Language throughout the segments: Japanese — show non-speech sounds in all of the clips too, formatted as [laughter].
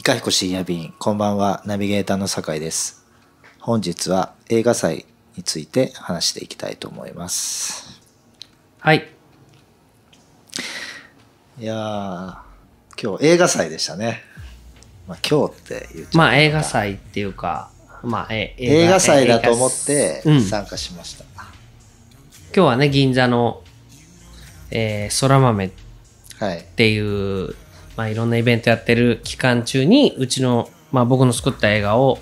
いかひこ深夜便こんばんはナビゲーターの酒井です。本日は映画祭について話していきたいと思います。はい。いやー今日映画祭でしたね、まあ、今日って言っまあ映画祭っていうか、まあえ映画祭だと思ってうん。参加しました、今日はね、銀座の、えー、空豆っはい。ていう、まあいろんなイベントやってる期間中に、うちの、まあ僕の作った映画を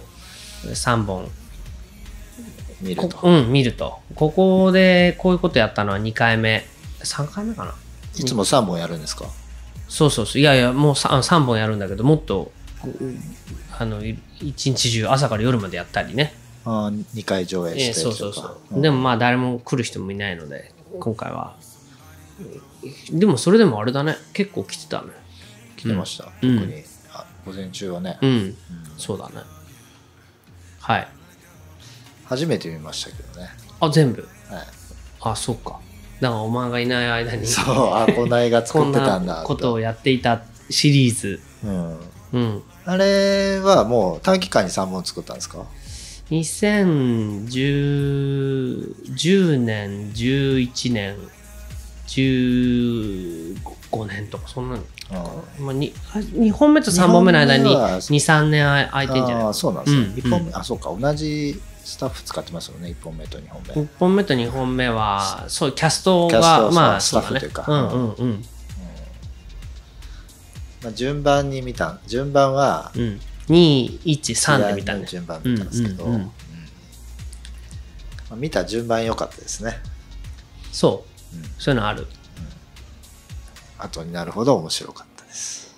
3本、見ることうん、見ると。ここでこういうことやったのは2回目。3回目かないつも3本やるんですか？そうそうそう。いやいや、もう 3, 3本やるんだけど、もっと、あの、い一日中、朝から夜までやったりね。あ2回上映ええしてそうそうそとかう。でもまあ誰も来る人もいないので、今回は。でもそれでもあれだね。結構来てたね。来てました、うん特にあ午前中はね、うん。そうだね。はい。初めて見ましたけどね、あ、全部？はい、あ、そっか。だからお前がいない間に、そうあこんな映画こ作っんてたんだ [laughs] なことをやっていたシリーズ。うんうん。あれはもう短期間に3本作ったんですか？2010 10年、11年、15年とか、そんなの。うん。まあ、に2本目と3本目の間に二本目は23年あ空いてんじゃない？ああそうなんですね、うん。一本目あそうか。同じスタッフ使ってますよね1本目と2本目、1本目と2本目はそうキャストがまあスタッフというか。うんうんうん。まあ、順番に見た順番はうん。213で見たね。順番見たんですけど、うんうんうん。うん。まあ、見た順番良かったですね。そう、うん。そういうのある後になるほど面白かったです。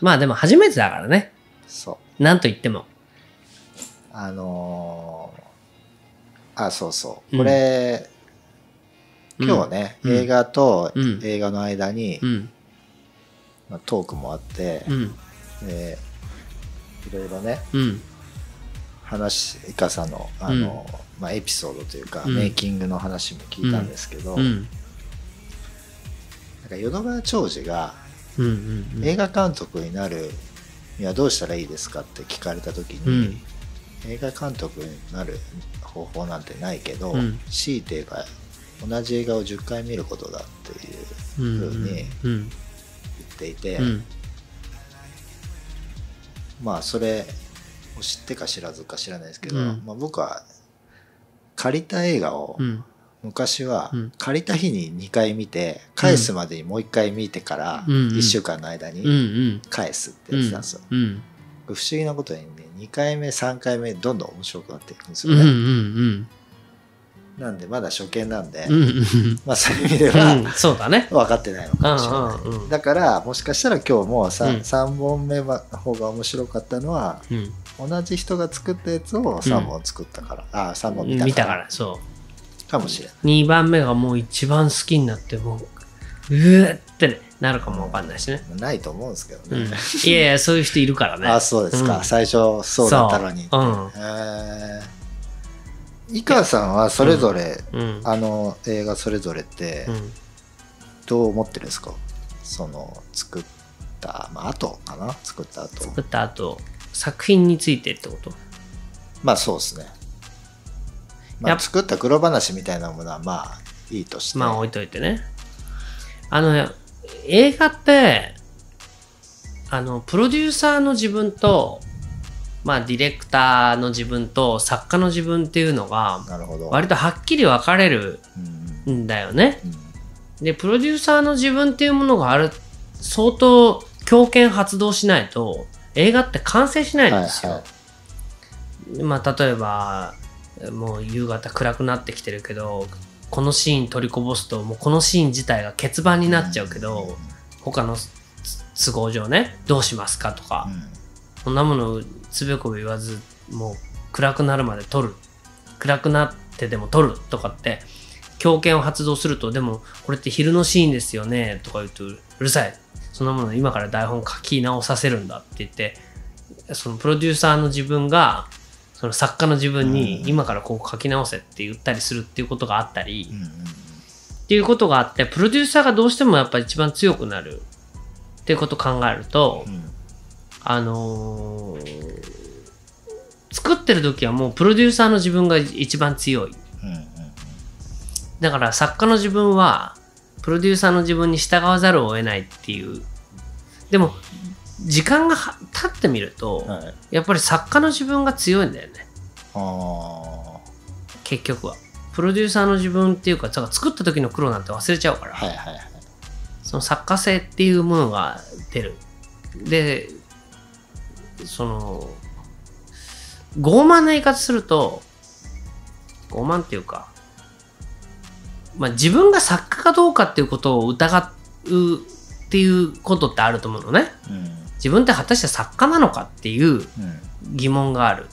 まあでも初めてだからね。そう。なんと言っても。あのーあそうそう。うん。これ、今日ね、うん。映画とうん。映画の間に、うん。まあ、トークもあって、うん。でいろいろねうん。話イカさんのあの、まあ、エピソードというか、うん。メイキングの話も聞いたんですけど、か淀川長司がうんうんうん。映画監督になるにはどうしたらいいですかって聞かれた時に、うん。映画監督になる方法なんてないけど、うん。強いて言えば同じ映画を10回見ることだっていううんふうにうん。言っていて、うん。まあそれを知ってか知らずか知らないですけど、うん。まあ、僕は借りた映画をうん昔はうん。借りた日に2回見て返すまでにもう1回見てからうん。うん1週間の間にん返すってやってたんですよ。うん。不思議なことにね2回目3回目どんどん面白くなっていくんですうんうんうよね。ん。なんでまだ初見なんで、うんうんまあそういう意味でうん。はそうだね。分かってないのかもしれない。うんうんうん。だからもしかしたら今日も 3,、うん。三本目の方が面白かったのはうん。同じ人が作ったやつを3本作ったから、あ3本見たから。見たからそうかもしれない。2番目がもう一番好きになってもううーってねなるかもわかんないしね、ないと思うんですけどうん、ね。いやいやそういう人いるからね。[laughs] あそうですか、うん。最初そうだったのに。そう。うん。えー、井川さんはそれぞれ、うん。あの映画それぞれってうん。どう思ってるんですか？その作った、まあ後かな？作った後。作った後作品についてってこと？まあそうですね。まあ、作った黒話みたいなものはまあいいとして。まあ置いといてね。あのね映画ってあのプロデューサーの自分とまあディレクターの自分と作家の自分っていうのがなるほど。割とはっきり分かれるうんんだよね。うんでプロデューサーの自分っていうものがある相当強権発動しないと映画って完成しないんですよ、はい。まあ例えばもう夕方暗くなってきてるけどこのシーン取りこぼすともうこのシーン自体が欠番になっちゃうけど、他の都合上ねどうしますかとか、そんなものつべこべ言わずもう暗くなるまで撮る。暗くなってでも撮るとかって強権を発動するとでもこれって昼のシーンですよねとか言うとうるさい。そんなもの今から台本書き直させるんだって言ってそのプロデューサーの自分がその作家の自分に今からこう書き直せって言ったりするっていうことがあったり、っていうことがあって、プロデューサーがどうしてもやっぱり一番強くなるっていうことを考えると、うんあのー作ってる時はもうプロデューサーの自分が一番強い。だから作家の自分は、プロデューサーの自分に従わざるを得ないっていう。でも、時間がは経ってみると、はいやっぱり作家の自分が強いんだよね。あ結局は。プロデューサーの自分っていうか、だから作った時の苦労なんて忘れちゃうから。あはいはいはいその作家性っていうものが出る。で、その、傲慢な言い方すると、傲慢っていうか、まあ自分が作家かどうかっていうことを疑うっていうことってあると思うのね。うん自分って果たして作家なのかっていううん。疑問がある。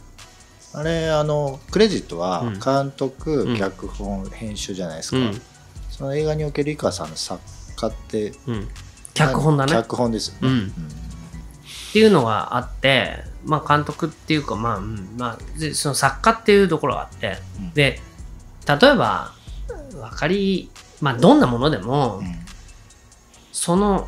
あれあのクレジットはうん。監督、うん。脚本編集じゃないですか、うん。その映画における井川さんの作家ってうん。脚本だね。脚本ですよね、うん。っていうのがあって、まあ監督っていうか、まあ、うん。まあ、でその作家っていうところがあって、うん。で、例えば、わかり、まあどんなものでも、うん。その、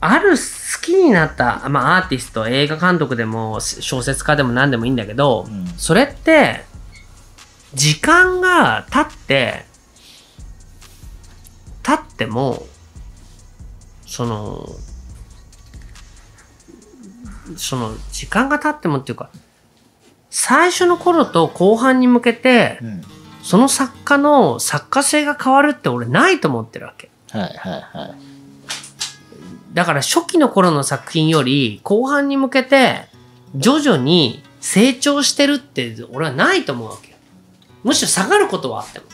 ある好きになった、まあアーティスト、映画監督でも小説家でも何でもいいんだけど、うん。それって、時間が経って、経っても、その、その、時間が経ってもっていうか、最初の頃と後半に向けてう、ん。その作家の作家性が変わるって俺ないと思ってるわけ。はいはいはいだから初期の頃の作品より後半に向けて徐々に成長してるって俺はないと思うわけよ。むしろ下がることはあっても。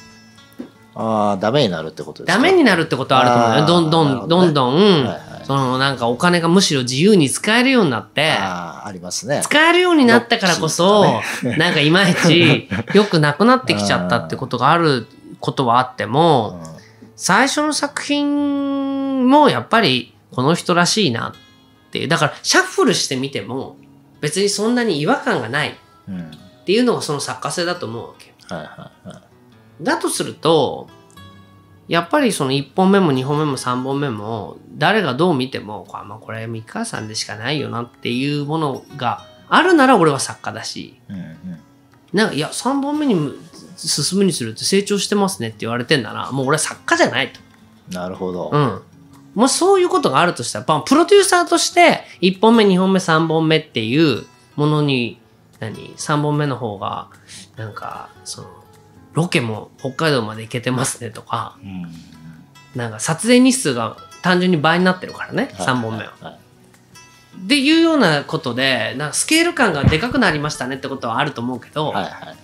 ああダメになるってことですか？ダメになるってことはあると思うよ。どんどん、どんどん、はいはい。そのなんかお金がむしろ自由に使えるようになって、ああありますね。使えるようになったからこそ、なんかいまいち [laughs] 良くなくなってきちゃったってことがあることはあっても、最初の作品もやっぱりこの人らしいなっていう。だからシャッフルしてみても別にそんなに違和感がないっていうのがその作家性だと思うわけ。はいはいはいだとすると、やっぱりその1本目も2本目も3本目も誰がどう見ても、あまあこれ三川さんでしかないよなっていうものがあるなら俺は作家だし、うんうんなんかいや3本目に進むにすると成長してますねって言われてんならもう俺は作家じゃないと。なるほど、うん。もしそういうことがあるとしたら、まあプロデューサーとして、1本目、2本目、3本目っていうものに、何 ?3 本目の方が、なんか、その、ロケも北海道まで行けてますねとか、うん。なんか撮影日数が単純に倍になってるからね、3本目は。はい。はい。っていうようなことで、なんかスケール感がでかくなりましたねってことはあると思うけど、はいはい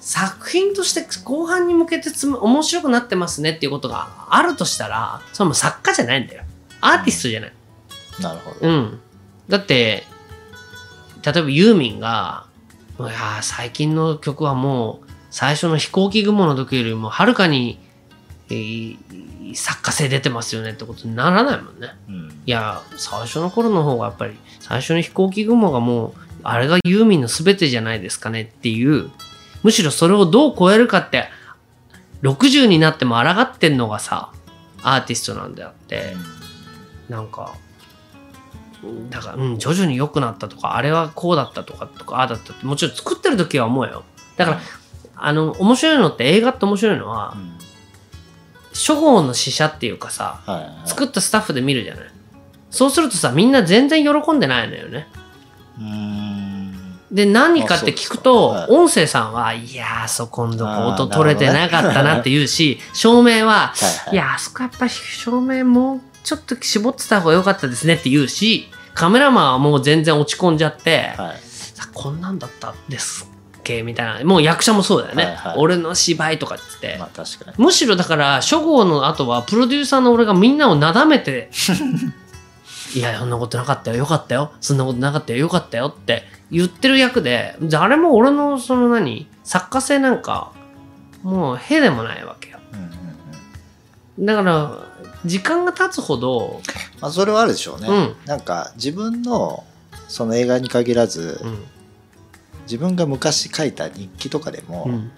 作品として後半に向けてつむ面白くなってますねっていうことがあるとしたら、それはもう作家じゃないんだよ。アーティストじゃない。なるほど、うん。だって、例えばユーミンが、いやー最近の曲はもう最初の飛行機雲の時よりもはるかに、えー作家性出てますよねってことにならないもんね。うんいや、最初の頃の方がやっぱり、最初の飛行機雲がもう、あれがユーミンの全てじゃないですかねっていう、むしろそれをどう超えるかって、60になっても抗ってんのがさ、アーティストなんであって、なんか、うんだから、うん、徐々に良くなったとか、あれはこうだったとか、とか、ああだったって、もちろん作ってる時は思うよ。だから、あの、面白いのって映画って面白いのはう、ん初号の試写っていうかさ、はいはい作ったスタッフで見るじゃない。そうするとさ、みんな全然喜んでないのよね。で、何かって聞くと、音声さんは、いやー、そこんとこ音取れてなかったなって言うし、照明は、はいや、あそこやっぱり照明もうちょっと絞ってた方が良かったですねって言うし、カメラマンはもう全然落ち込んじゃって、こんなんだったんですっけみたいな。もう役者もそうだよね。はいはい。俺の芝居とかっつって。むしろだから、初号の後は、プロデューサーの俺がみんなをなだめて、[laughs] いや、そんなことなかったよ、よかったよ、そんなことなかったよ、よかったよって言ってる役で、誰も俺のその何、作家性なんか、もう、へでもないわけよ。だから、時間が経つほど、まあそれはあるでしょうね、うん。なんか自分のその映画に限らず、うん、自分が昔書いた日記とかでも、うん、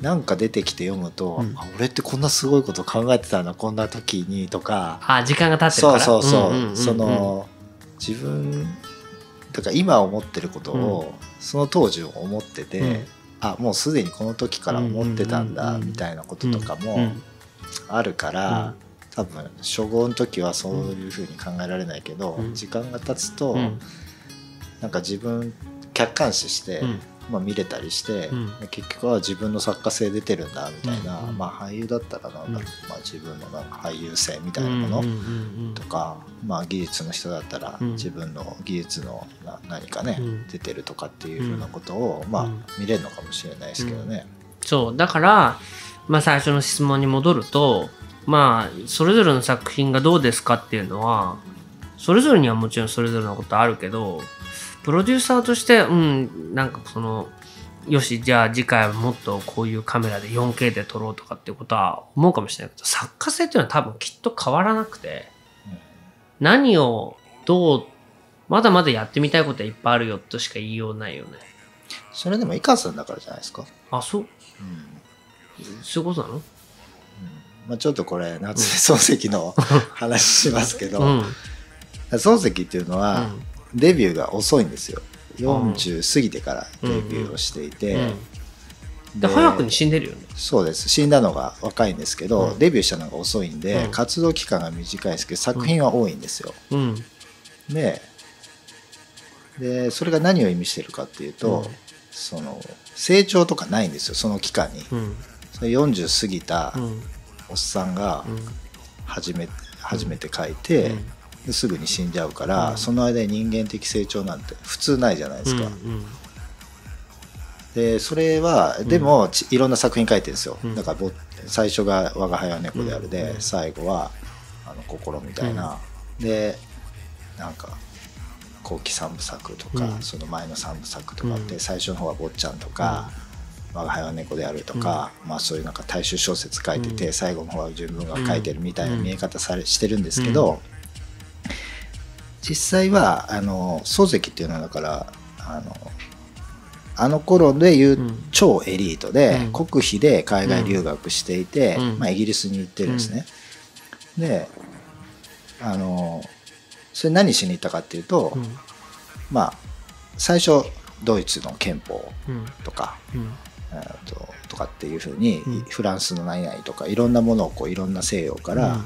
なんか出てきて読むと、うん。あ俺ってこんなすごいこと考えてたんだこんな時にとか。あ時間が経ってそうそうそう,、んんんん。その自分だから今思ってることを、その当時思ってて、うん。あもうすでにこの時から思ってたんだ、うんうんうん。うんみたいなこととかもうんあるから、多分初号の時はそういうふうに考えられないけど、うん。時間が経つと、うん。なんか自分客観視して、うんまあ、見れたりして、うん。結局は自分の作家性出てるんだみたいな、うんまあ俳優だったらなんだろう、うん。まあ、自分のなんか俳優性みたいなものうんうんうんとか、まあ、技術の人だったらうん。自分の技術のな何かね、うん。出てるとかっていうふうなことを、まあうん。見れるのかもしれないですけどね。そう。だから、まあ、最初の質問に戻るとまあそれぞれの作品がどうですかっていうのはそれぞれにはもちろんそれぞれのことあるけどプロデューサーとしてうんなんかそのよしじゃあ次回はもっとこういうカメラで 4K で撮ろうとかっていうことは思うかもしれないけど作家性っていうのは多分きっと変わらなくて何をどうまだまだやってみたいことはいっぱいあるよとしか言いようないよね。それでもイカさんだからじゃないですか。あそう？うん。そういうことなの？まあ、ちょっとこれ夏目漱石の話しますけど、うん。漱石っていうのは、うんデビューが遅いんですよ。40過ぎてからデビューをしていて、うんで早くに死んでるよね。そうです。死んだのが若いんですけど、うん。デビューしたのが遅いんで、うん。活動期間が短いですけど作品は多いんですよ、うん。ででそれが何を意味してるかっていうと、うん。その成長とかないんですよその期間に、うん。それ40過ぎたうん。おっさんがうん。初め初めて書いて、うんですぐに死んじゃうから、うん。その間に人間的成長なんて普通ないじゃないですか、うんでそれはでも、ちいろんな作品書いてるんですよ、うん。だからぼ最初が「我が輩は猫であるで」うん。最後は「あの心」みたいな、でなんか後期三部作とか、うん。その前の三部作とかって、うん。最初の方は「坊ちゃん」とか「我が輩は猫である」とか、まあ、そういうなんか大衆小説書いてて、うん。最後の方は自分が書いてるみたいな見え方されしてるんですけど、実際はあの漱石っていうのはだからあのあの頃でいううん。超エリートで、うん。国費で海外留学していて、うん。まあ、イギリスに行ってるんですね。であのそれ何しに行ったかっていうと、うん。まあ最初ドイツの憲法うん。とか、ととかっていうふうに、うん。フランスの何々とかいろんなものをこういろんな西洋から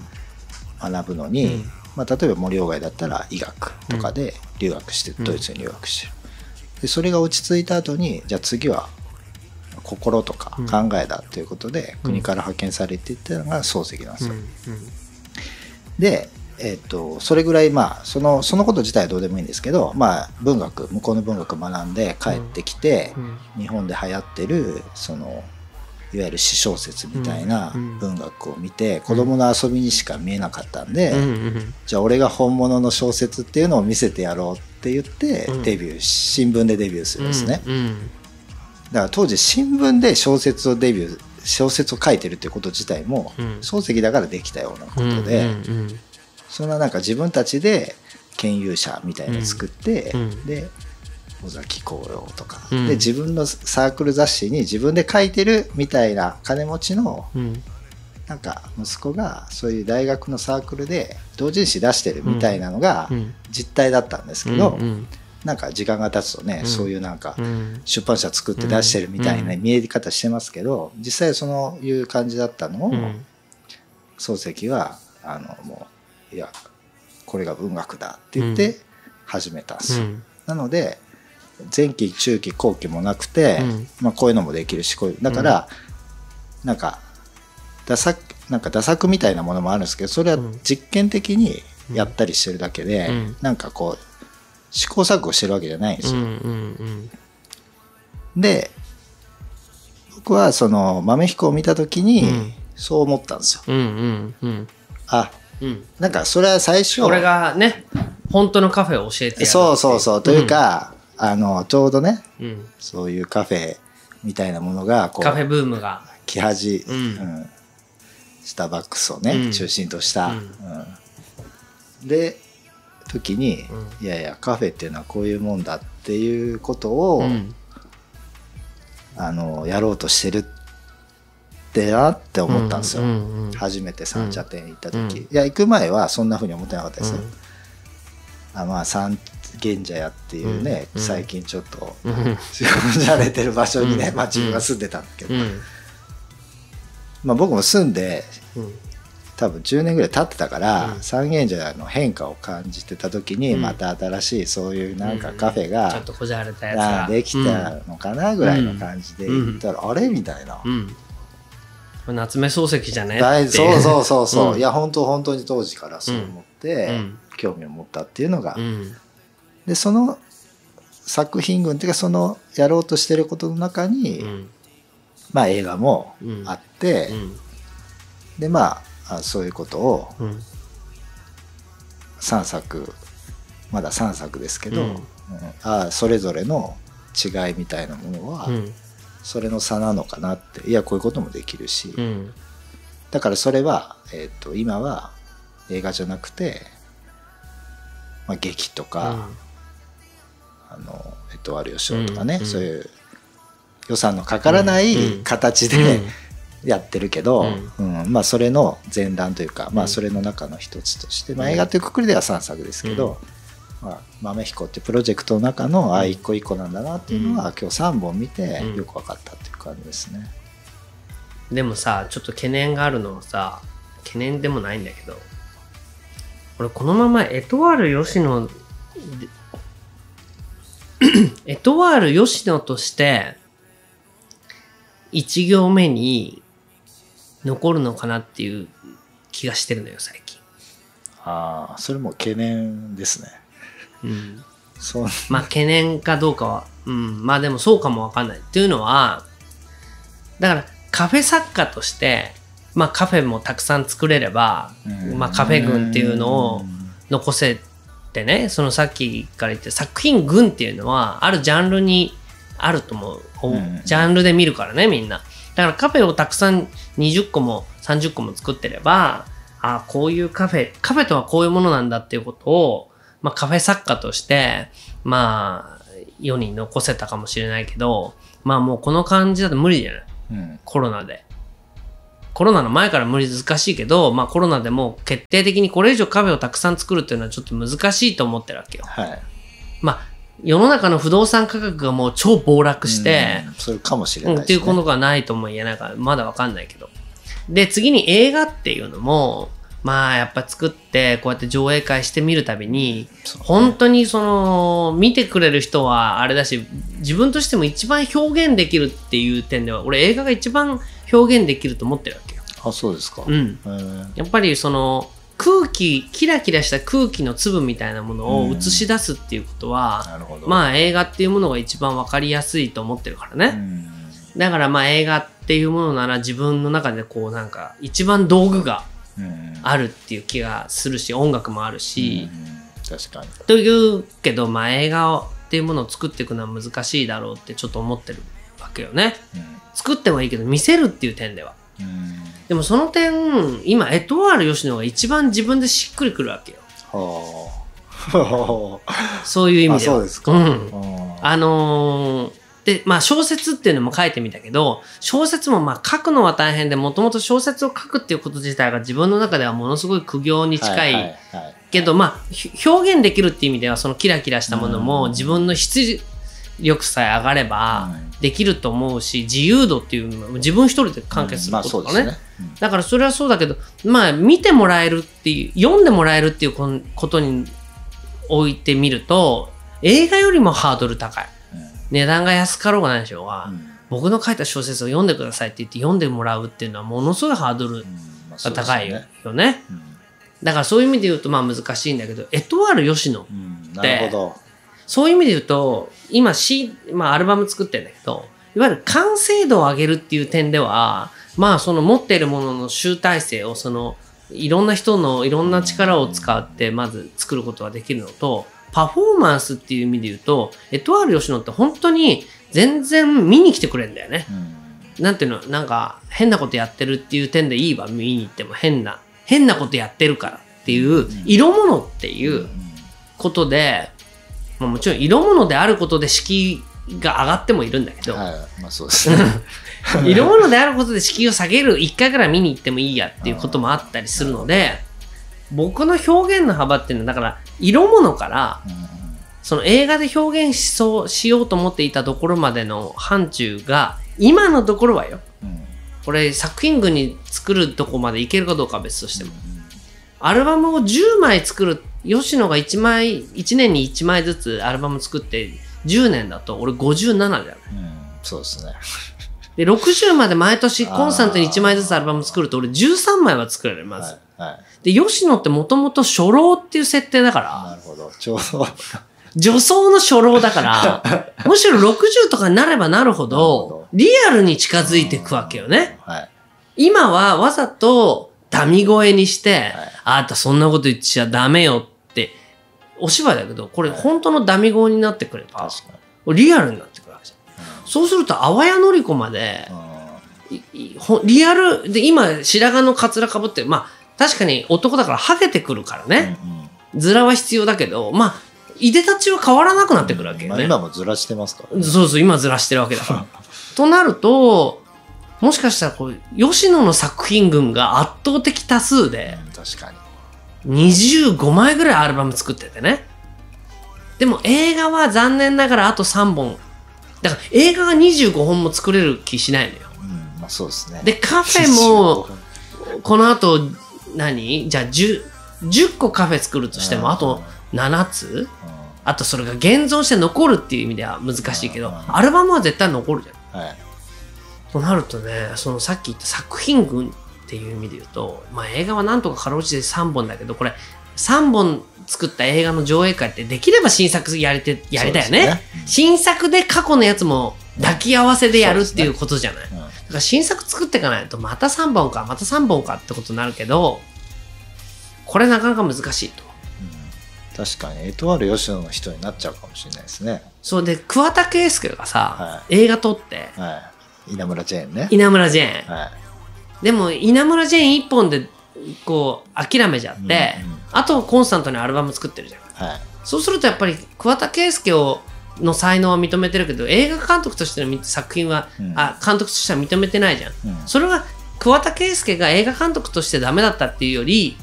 学ぶのに、うんまあ、例えば森鴎外だったら医学とかで留学して、うんドイツに留学してる。でそれが落ち着いた後にじゃあ次は心とかうん。考えだということで、うん国から派遣されていったのが漱石なんですよ、うん。で、えっとそれぐらいまあそのそのこと自体はどうでもいいんですけど、まあ、文学向こうの文学学んで帰ってきて、うん。日本で流行ってるそのいわゆる詩小説みたいなうん文学を見て、子供の遊びにしか見えなかったんで、うん。うん。じゃあ俺が本物の小説っていうのを見せてやろうって言ってうんデビュー、新聞でデビューするんですね、うん。だから当時新聞で小説をデビュー小説を書いてるっていうこと自体も、うん漱石だからできたようなこうん。とで、うん。そんななんか自分たちで研究者みたいなの作って、うんで尾崎紅葉とか、うんで自分のサークル雑誌に自分で書いてるみたいな金持ちのうん。なんか息子がそういう大学のサークルで同人誌出してるみたいなのがうん。実態だったんですけど、うん。なんか時間が経つとね、うんそういうなんかうん。出版社作って出してるみたいなうん見え方してますけど実際そのいう感じだったのを、うん。漱石はあのもういやこれが文学だって言って始めたんですよ。なので前期中期後期もなくて、うんまあ、こういうのもできるしこういうだから、なんかダサなんかダ作みたいなものもあるんですけどそれはうん実験的にやったりしてるだけで、うんなんかこう試行錯誤してるわけじゃないんですうん。よ。うん。で僕はその豆彦を見た時にうんそう思ったんですよ。うん。うん。うん。あうん。なんかそれは最初俺がね、本当のカフェを教えてやる。そうそうそうというか、あのちょうどねうん。そういうカフェみたいなものがカフェブームが。来始、うん。うんスターバックスをね、うん。中心とした、で時に、いやいやカフェっていうのはこういうもんだっていうことを、うん。あのやろうとしてるってなって思ったんですよ、初めて三茶店行った時、うん。いや行く前はそんな風に思ってなかったですあまあ三軒茶屋っていうね、うん最近ちょっとうん。じゃれてる場所にね、うん。まあ自分が住んでたんだけど、うん。まあ僕も住んでうん。多分10年ぐらい経ってたから、うん。三軒茶屋の変化を感じてた時に、うん。また新しいそういうなんかカフェが、ちょっとこじゃれたやつできたのかなぐらいの感じで行ったら、あれ？みたいな、夏目漱石じゃね大って。そうそうそうそう、うん。いや本当本当に当時からそう思って、うん。興味を持ったっていうのが、うんでその作品群っていうかそのやろうとしてることの中に、うん。まあ映画もうん。あって、うん。でまああそういうことをうん。3作まだ3作ですけど、うん。うん。あそれぞれの違いみたいなものは、うん。それの差なのかなっていやこういうこともできるし、うん。だからそれは、えー、と今は映画じゃなくて、まあ、劇とか、あのエトワール吉尾とかね、うんそういう予算のかからなうんい形で、やってるけど、ううん。まあ、それの前段というか、まあ、うん。それの中の一つとして、まあ、うん。映画というくくりでは3作ですけど、まあ、豆彦ってプロジェクトの中のああ一個一個なんだなっていうのは、うん。今日3本見てうん。よく分かったっていう感じですね。でもさちょっと懸念があるのはさ懸念でもないんだけど俺このままエトワール吉野でエトワール吉野として1行目に残るのかなっていう気がしてるのよ最近、ああそれも懸念ですね。うん、そう。まあ懸念かどうかは、うん、まあでもそうかもわかんない。っていうのは、だからカフェ作家として、まあカフェもたくさん作れれば、うん。まあカフェ群っていうのを残せてね、そのさっきから言って作品群っていうのはあるジャンルにあると思う。うんジャンルで見るからね、みんな。だからカフェをたくさん20個も30個も作ってれば、あこういうカフェ、カフェとはこういうものなんだっていうことを、まあカフェ作家として、まあ世に残せたかもしれないけど、まあもうこの感じだと無理じゃない？うんコロナで。コロナの前から無理難しいけど、まあコロナでもう決定的にこれ以上カフェをたくさん作るっていうのはちょっと難しいと思ってるわけよ。はい、まあ世の中の不動産価格がもう超暴落して、うんそれかもしれうん、ないね。っていうことがないとも言えないから、まだわかんないけど。で、次に映画っていうのも、まあやっぱ作って、こうやって上映会してみるたびに、本当にその、見てくれる人はあれだし、自分としても一番表現できるっていう点では、俺映画が一番表現できると思ってるわけよ。あそうですか。うん。やっぱりその、空気、キラキラした空気の粒みたいなものを映し出すっていうことは、なるほど。まあ映画っていうものが一番わかりやすいと思ってるからね。うんだからまあ映画っていうものなら自分の中でこうなんか一番道具がうんあるっていう気がするし音楽もあるし、うん確かに。というけどまあ映画っていうものを作っていくのは難しいだろうってちょっと思ってるわけよね。作ってもいいけど見せるっていう点では。でもその点今エトワール吉野が一番自分でしっくりくるわけよ。はあ。そういう意味では。あそうですか。うんうんあのーで、まあ小説っていうのも書いてみたけど、小説もまあ書くのは大変で、もともと小説を書くっていうこと自体が自分の中ではものすごい苦行に近い。ははいけど、まあひ表現できるっていう意味では、そのキラキラしたものもうん自分の出力さえ上がればうんできると思うし、自由度っていうのも自分一人で完結するまあこととかね。ね。うんだからそれはそうだけど、まあ見てもらえるっていう、読んでもらえるっていうことにおいてみると、映画よりもハードル高い。値段が安かろうがないでしょうが、うん僕の書いた小説を読んでくださいって言って読んでもらうっていうのはものすごいハードルが高いよねだからそういう意味で言うとまあ難しいんだけど、エトワール吉野。うんなるほど。そういう意味で言うと、今 C、まあアルバム作ってるんだけど、いわゆる完成度を上げるっていう点では、まあその持っているものの集大成をその、いろんな人のいろんな力を使ってまず作ることができるのと、パフォーマンスっていう意味で言うと、エトワール吉野って本当に全然見に来てくれるんだよね。うん。なんていうの、なんか変なことやってるっていう点でいいわ、見に行っても変な、変なことやってるからっていう、色物っていうことで、まあ、もちろん色物であることで敷居が上がってもいるんだけど、はい。まあそうですね。[laughs] 色物であることで敷居を下げる1回ぐらい見に行ってもいいやっていうこともあったりするので僕の表現の幅っていうのはだから色物からその映画で表現しそうしようと思っていたところまでの範疇が今のところはよ。これ作品群に作るとこまでいけるかどうかは別としても。アルバムを10枚作る吉野が1枚1年に1枚ずつアルバム作って10年だと俺57じゃん、そうですね。で60まで毎年コンスタントに1枚ずつアルバム作ると俺13枚は作れるまず、はいはい、で吉野ってもともと初老っていう設定だから。なるほど。ちょうど女装の初老だから、[laughs] むしろ60とかになればなるほど、リアルに近づいていくわけよね。はい。今はわざとダミ声にして、はい。あんたそんなこと言っちゃダメよって、お芝居だけど、これ本当のダミ声になってくれば、リアルになってくるわけじゃん。そうすると、淡谷のり子まで、リアル、で、今、白髪のカツラかぶって、まあ、確かに男だからハゲてくるからね。ズラは必要だけど、まあ、いでたちは変わらなくなってくるわけよまあ、ね。今もずらしてますからね。そうそう、今ずらしてるわけだから。[laughs] となると、もしかしたらこう、吉野の作品群が圧倒的多数で、うん確かに25枚ぐらいアルバム作っててね。でも映画は残念ながらあと3本。だから映画が25本も作れる気しないのよ。うんまあそうですねで、カフェも、この後、何？じゃあ10、10個カフェ作るとしても、あと7つ？あとそれが現存して残るっていう意味では難しいけど、うんアルバムは絶対残るじゃん。はいとなるとね、そのさっき言った作品群っていう意味で言うと、まあ映画はなんとかかろうじて3本だけど、これ3本作った映画の上映会ってできれば新作やりて、やりたいよね。ね新作で過去のやつも抱き合わせでやるっていうことじゃない。うん。だから新作作っていかないと、また3本か、また3本かってことになるけど、これなかなか難しいと。うん。確かに。エトワール吉野の人になっちゃうかもしれないですね。そう。で、桑田佳祐がさ、は映画撮って、はい。稲村ジェーンね。稲村ジェーン。はいでも、稲村ジェーン一本で、こう、諦めちゃって、うんうん。あとコンスタントにアルバム作ってるじゃん。はい。そうするとやっぱり桑田佳祐をの才能は認めてるけど、映画監督としての作品は、うん。あ、監督としては認めてないじゃん。うん。それは桑田佳祐が映画監督としてダメだったっていうより、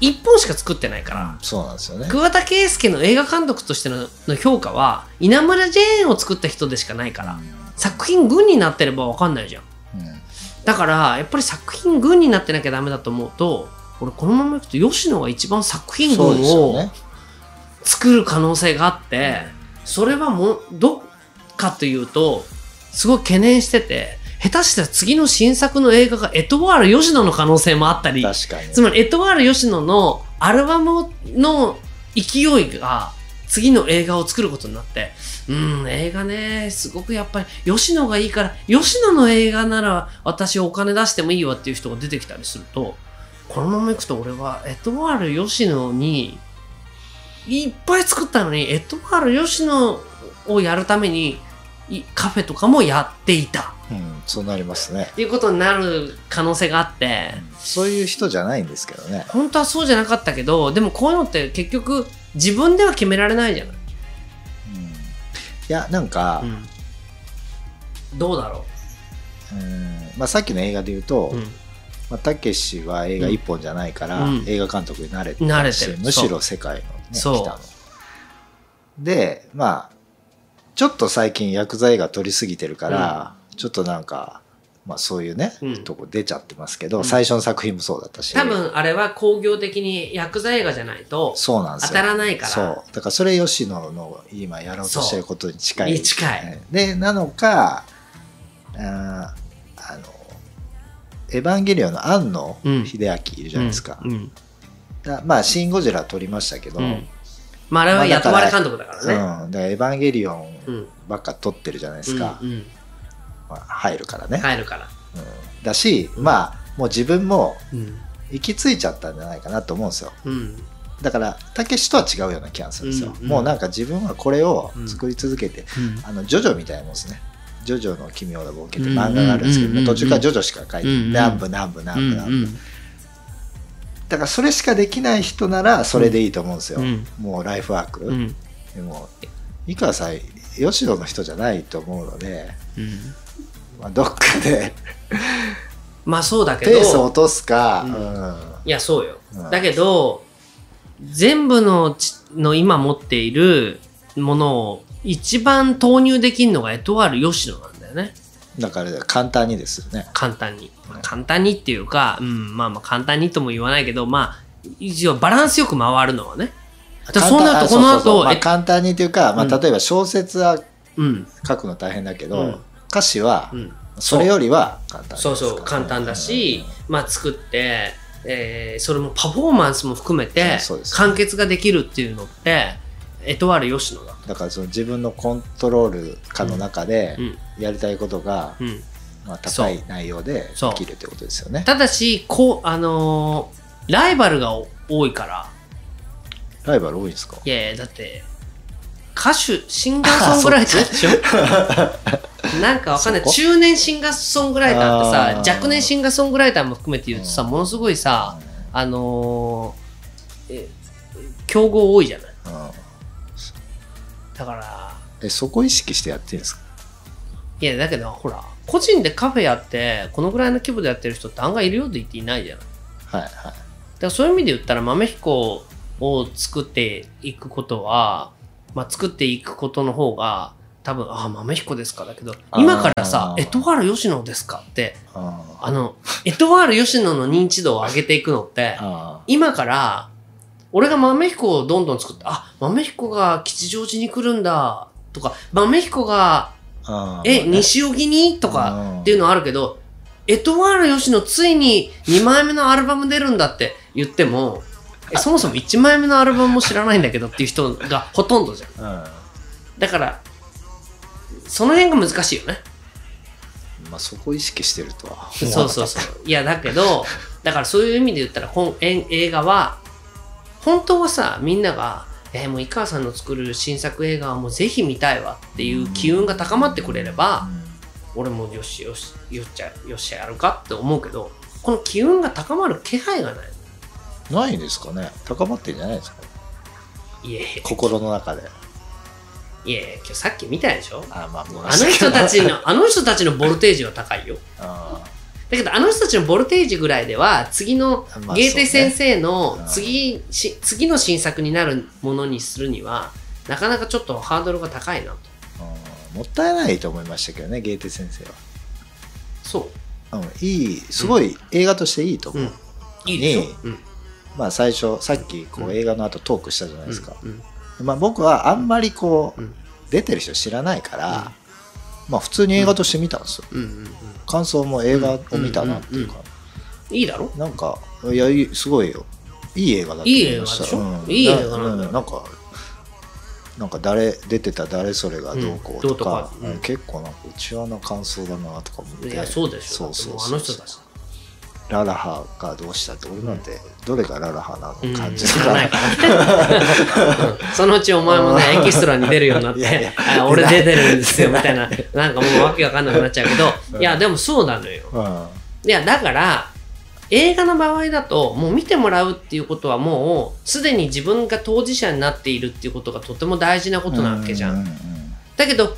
一本しか作ってないから、そうなんですよね。桑田佳祐の映画監督としてのの評価は、稲村ジェーンを作った人でしかないから、作品群になってればわかんないじゃん。うんだから、やっぱり作品群になってなきゃダメだと思うと、俺このままいくと吉野が一番作品群を作る可能性があって、それはもう、どっかというと、すごい懸念してて、下手したら次の新作の映画がエトワール吉野の可能性もあったり、つまりエトワール吉野のアルバムの勢いが次の映画を作ることになって、うん、映画ね、すごくやっぱり吉野がいいから、吉野の映画なら私お金出してもいいわっていう人が出てきたりすると、このままいくと俺はエトワール吉野にいっぱい作ったのに、エトワール吉野をやるためにいカフェとかもやっていた。うんそうなりますね。っていうことになる可能性があって、そういう人じゃないんですけどね。本当はそうじゃなかったけどでもこういうのって結局自分では決められないじゃない、うん。いやなんかどうだろう。ん。まあさっきの映画で言うとう、うん。まあたけしは映画一本じゃないからうん。映画監督になれて慣れてる。むしろ世界のね来たの。でまあちょっと最近薬剤が撮りすぎてるから、ちょっとなんか、まあ、そういうね、うん。とこ出ちゃってますけど、うん。最初の作品もそうだったし。多分あれは工業的に薬剤映画じゃないとそうなんですよ。当たらないから。そう。だからそれ吉野の今やろうとしてることに近い。に近い。でなのかあーあの「エヴァンゲリオン」の庵野うん。秀明いるじゃないですか、うんだまあ「シン・ゴジラ」撮りましたけど、うん。うんまああれは雇われ監督だからだねから「エヴァンゲリオンうん」ばっか撮ってるじゃないですか、うん入るからね、入るから。うん。だし、まあもう自分もうん。行き着いちゃったんじゃないかなと思うんですよ。うん。だからたけしとは違うような気がするんですよ、うんうん。もうなんか自分はこれを作り続けて、うん。あのジョジョみたいなもんですね。ジョジョの奇妙な冒険ってうん漫画があるんですけど、うんうん。途中からジョジョしか書いてうんうん。南部南部南部南部、うんだからそれしかできない人ならそれでいいと思うんですよ、うん。もうライフワーク、うん。でも井川さん吉野の人じゃないと思うので、うんまあ、どっかで。まあそうだけど。ペースを落とすか、ううん。んいやそうよ、うん。だけど全部のちの今持っているものを一番投入できるのがエトワール吉野なんだよね。だから簡単にですよね。簡単に、まあ簡単にっていうか、うん、まあまあ簡単にとも言わないけどまあ一応バランスよく回るのはね。そうなるとこの簡単あそうそうそう。後えまあ簡単にというか、まあ、うん。例えば小説はうん。書くの大変だけど、うん歌詞はうん。それよりは簡単ですそうそう簡単だし、まあ作って、えーそれもパフォーマンスも含めて完結ができるっていうのってエトワール吉野だ。だからその自分のコントロール下の中でうん。やりたいことが、うん。まあ、高い内容でできるってことですよね。ただしこうあのーライバルが多いから。ライバル多いんですか？いやいやだって歌手シンガーソングライターでしょ？[laughs] なんかわかんない。中年シンガーソングライターってさ若年シンガーソングライターも含めて言うとさうん。ものすごいさあのーえ競合多いじゃない？うん。だからえそこ意識してやってるんですか？いやだけどほら個人でカフェやってこのぐらいの規模でやってる人って案外いるよって言っていないじゃない？はいはい。だからそういう意味で言ったら豆彦を作っていくことは、まあ、作っていくことの方が多分ああ豆彦ですかだけど今からさエトワール吉野ですかって。ああのエトワール吉野の認知度を上げていくのってあ今から俺が豆彦をどんどん作ってあ豆彦が吉祥寺に来るんだとか豆彦があえ、西荻に？とかうんっていうのはあるけど、エトワール吉野ついに2枚目のアルバム出るんだって言っても、えそもそも1枚目のアルバムも知らないんだけどっていう人がほとんどじゃん。うんだから、その辺が難しいよね。まあそこ意識してるとはそうそうそう。いや、だけど、だからそういう意味で言ったら、本え映画は、本当はさ、みんなが、えーもう井川さんの作る新作映画はもうぜひ見たいわっていう機運が高まってくれれば、俺もよしよしよっちゃよっしゃやるかって思うけどこの機運が高まる気配がないないですかね？高まってんじゃないですか？いえ。いえ心の中で。いえいえ今日さっき見たでしょ？あまああの人たちのあの人たちの。ボルテージは高いよ。あだけどあの人たちのボルテージぐらいでは次のまあゲーテ先生そうのね次,、し次の新作になるものにするにはなかなかちょっとハードルが高いなと。ーもったいないと思いましたけどねゲーテ先生は。そう。んいいすごい映画としていいとう、思う、うん、いいでしょ、ねうんまあ最初さっきこううん。映画の後トークしたじゃないですか、うんまあ僕はあんまりこう、うん。出てる人知らないから、うん。まあ普通に映画として見たんですよ、感想も映画を見たなっていうか、いいだろ？なんかいやすごいよ。いい映画だと思いました。いい映画でしょ？うん。いい映画なんだ。なんかなんか誰出てた誰それがどうこうとか,、うん。どうとか。うん。結構なんか内輪の感想だなとか思って。いやそうでしょ。そうそうもうあの人たちララハがどうしたって俺なんてどれがララハなの感じ知だかうん [laughs] そのうちお前もねエキストラに出るようになっいやいや俺出てるんですよみたいな。なんかもうわけわかんなくなっちゃうけどうん。いやでもそうなのよ。うん。いやだから映画の場合だともう見てもらうっていうことはもうすでに自分が当事者になっているっていうことがとても大事なことなわけじゃん。だけど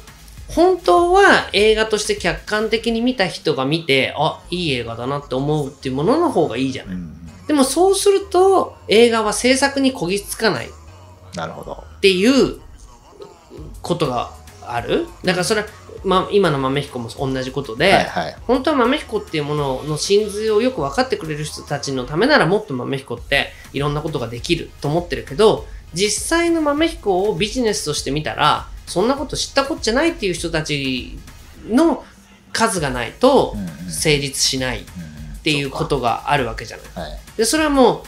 本当は映画として客観的に見た人が見てあいい映画だなって思うっていうものの方がいいじゃない、うんうん。でもそうすると映画は制作にこぎつかない。っなるほど。ていうことがある。だからそれは、ま、今の豆彦も同じことで、はいはい。本当は豆彦っていうものの真髄をよく分かってくれる人たちのためならもっと豆彦っていろんなことができると思ってるけど実際の豆彦をビジネスとして見たらそんなこと知ったこっちゃないっていう人たちの数がないと成立しないっっていうことがあるわけじゃない。はい。でそれはもう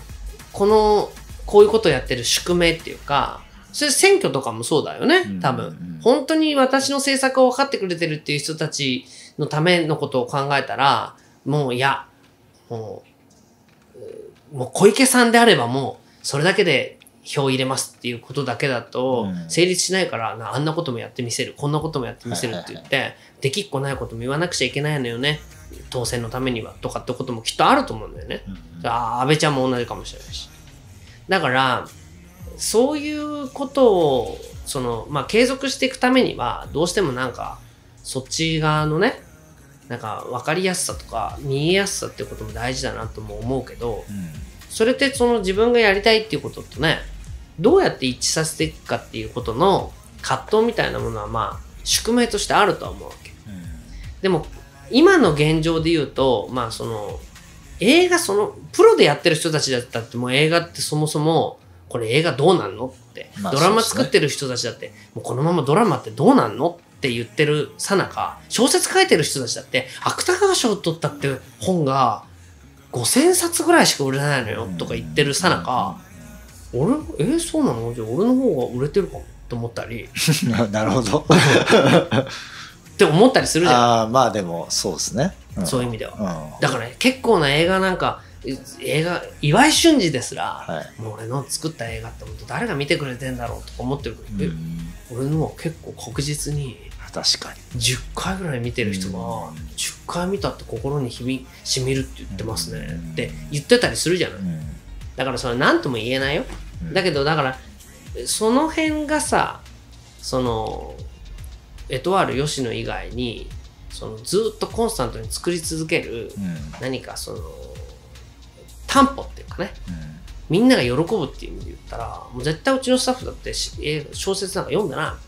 このこういうことをやってる宿命っていうかそれ選挙とかもそうだよね多分、本当に私の政策を分かってくれてるっていう人たちのためのことを考えたらもういやもううもう小池さんであればもうそれだけで票入れますっていうことだけだとうん。成立しないからなあんなこともやってみせるこんなこともやってみせるって言ってできっこないことも言わなくちゃいけないのよね。当選のためにはとかってこともきっとあると思うんだよね。あ安倍ちゃんも同じかもしれないし。だから、そういうことを、その、まあ、継続していくためには、どうしてもなんか、そっち側のね、なんか分かりやすさとか見えやすさっていうことも大事だなとも思うけどうん。それってその自分がやりたいっていうこととねどうやって一致させていくかっていうことの葛藤みたいなものはまあ宿命としてあるとは思うわけ。でも今の現状で言うとまあその映画そのプロでやってる人たちだったってもう映画ってそもそもこれ映画どうなんのって、まあドラマ作ってる人たちだってもうこのままドラマってどうなんのって言ってるさなか小説書いてる人たちだって芥川賞取ったって本が5000冊ぐらいしか売れないのよとか言ってるさなか、俺えーそうなの？じゃあ俺の方が売れてるかもって思ったり。う [laughs] んなるほど。[laughs] って思ったりするじゃん。ああまあでもそうですね、ん。そういう意味では。うん。だからね、結構な映画なんか、い映画、岩井俊二ですら、はい。もう俺の作った映画って本当誰が見てくれてんだろうとか思ってるけど、俺のは結構確実に確かに。10回ぐらい見てる人が、うん。10回見たって心にひみしみるって言ってますね、うん。って言ってたりするじゃない。うんだからそれ何とも言えないよ。うん。だけどだから、その辺がさ、その、エトワール吉野以外に、そのずっとコンスタントに作り続ける、うん。何かその担保っていうかね。うん。みんなが喜ぶっていう意味で言ったらもう絶対うちのスタッフだって小説なんか読んだな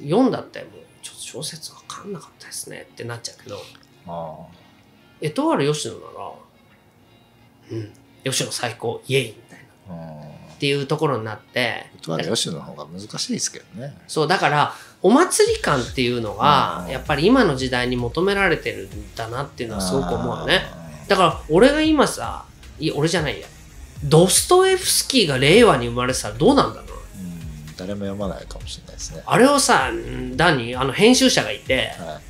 読んだってもうちょっと小説分かんなかったですねってなっちゃうけど。あエトワール吉野ならうん吉野最高イエイみたいな。っていうところになって。とは吉野の方が難しいですけどね。そうだからお祭り感っていうのがうん。やっぱり今の時代に求められてるんだなっていうのはすごく思うよね。あだから俺が今さ俺じゃないや。ドストエフスキーが令和に生まれてたらどうなんだろう。誰も読まないかもしれないですね。あれをさん何あの編集者がいては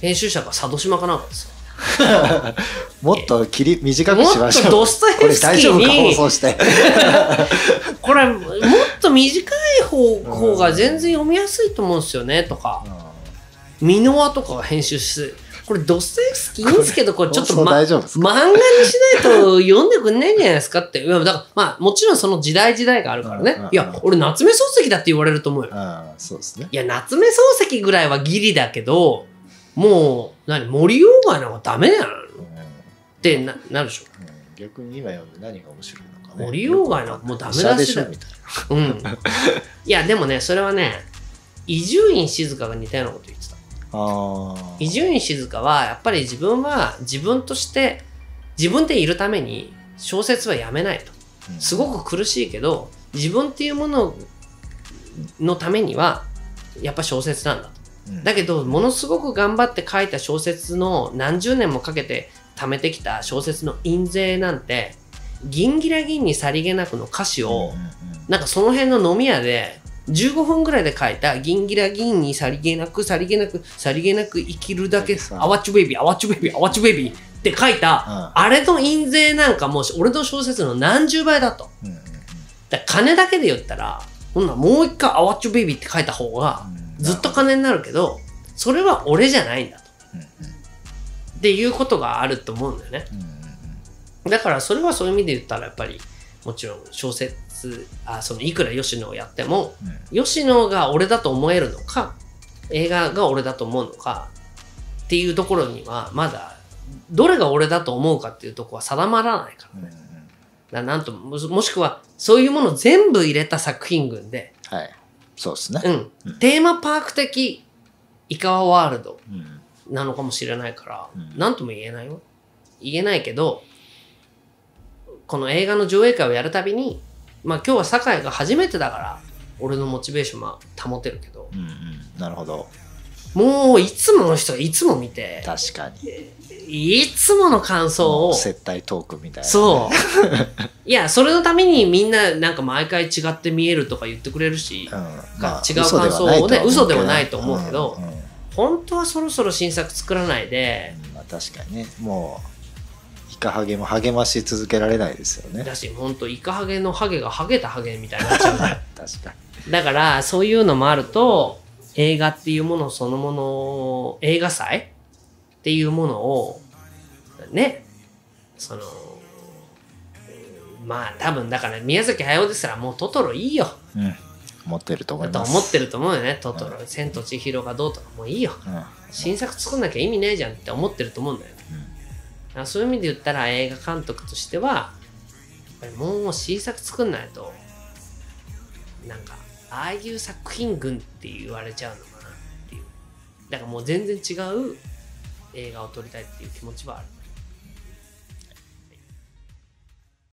編集者が佐渡島かなんかですよい [laughs] もっと切り短くもっしましょう。とドストエこれフスキー大丈夫。か放に送して。これもっと短い方方が全然読みやすいと思うんですよねとか。箕輪とかが編集してこれドストエフスキーいいんですけどこれちょっと、ま、漫画にしないと読んでくんないんじゃないですかって。いやだから、まあ、もちろんその時代時代があるからね。いや、俺夏目漱石だって言われると思うよ。ああそうですね。いや、夏目漱石ぐらいはギリだけど、もう、何、森鴎外なんかダメなの？っうんてななるでしょ。うん逆に今読んで何が面白いのかね森鴎外なんかもうダメだよしょみたいうん。いや、でもね、それはね、伊集院静が似たようなこと言ってた。伊集院静は、やっぱり自分は自分として、自分でいるために小説はやめないと。うんすごく苦しいけど自分っていうもののためにはやっぱ小説なんだと。うん。だけどものすごく頑張って書いた小説の何十年もかけて貯めてきた小説の印税なんて銀ギラ銀にさりげなくの歌詞を、なんかその辺の飲み屋で15分ぐらいで書いた銀ギラ銀にさりげなくさりげなくさりげなく生きるだけさあわっちゅベイビーあわっちゅベイビーあわっちゅベイビーって書いたあれの印税なんかもう俺の小説の何十倍だと。だ金だけで言ったら、ほんならもう一回アワッチョベイビーって書いた方がうんずっと金になるけど、それは俺じゃないんだと。うんうんっていうことがあると思うんだよね。うんうんだからそれはそういう意味で言ったらやっぱり、もちろん小説、あそのいくら吉野をやっても、うん。吉野が俺だと思えるのか、映画が俺だと思うのかっていうところには、まだ、どれが俺だと思うかっていうところは定まらないからうんうん。なんとももしくはそういうものを全部入れた作品群で、はいそうですね。うん。うん。テーマパーク的イカワワールドうん。なのかもしれないから、うん。なんとも言えないよ。言えないけどこの映画の上映会をやるたびにまあ今日は酒井が初めてだから俺のモチベーションは保てるけど。うんうん。なるほど。もういつもの人がいつも見て確かにいつもの感想を。接待トークみたいな。ねそう。いやそれのためにみんななんか毎回違って見えるとか言ってくれるし、うん。が違う感想をね嘘ではないと思うけどんんうん。本当はそろそろ新作作らないで、まあ確かにね。もうイカハゲも励まし続けられないですよね。だし本当イカハゲのハゲがハゲたハゲみたいになっちゃう。ね [laughs] 確かだからそういうのもあると映画っていうものそのもの映画祭っていうものをねそのうんまあ多分だから宮崎駿ですらもうトトロいいよ。にうん。思ってると思います。思ってると思うよねトトロ、千と千尋がどうとかもういいよ。うん。新作作んなきゃ意味ねえじゃんって思ってると思うんだよ、だからそういう意味で言ったら映画監督としてはやっぱりもう新作作んないとなんかああいう作品群って言われちゃうのかなっていう。だからもう全然違う映画を撮りたいっていう気持ちはある。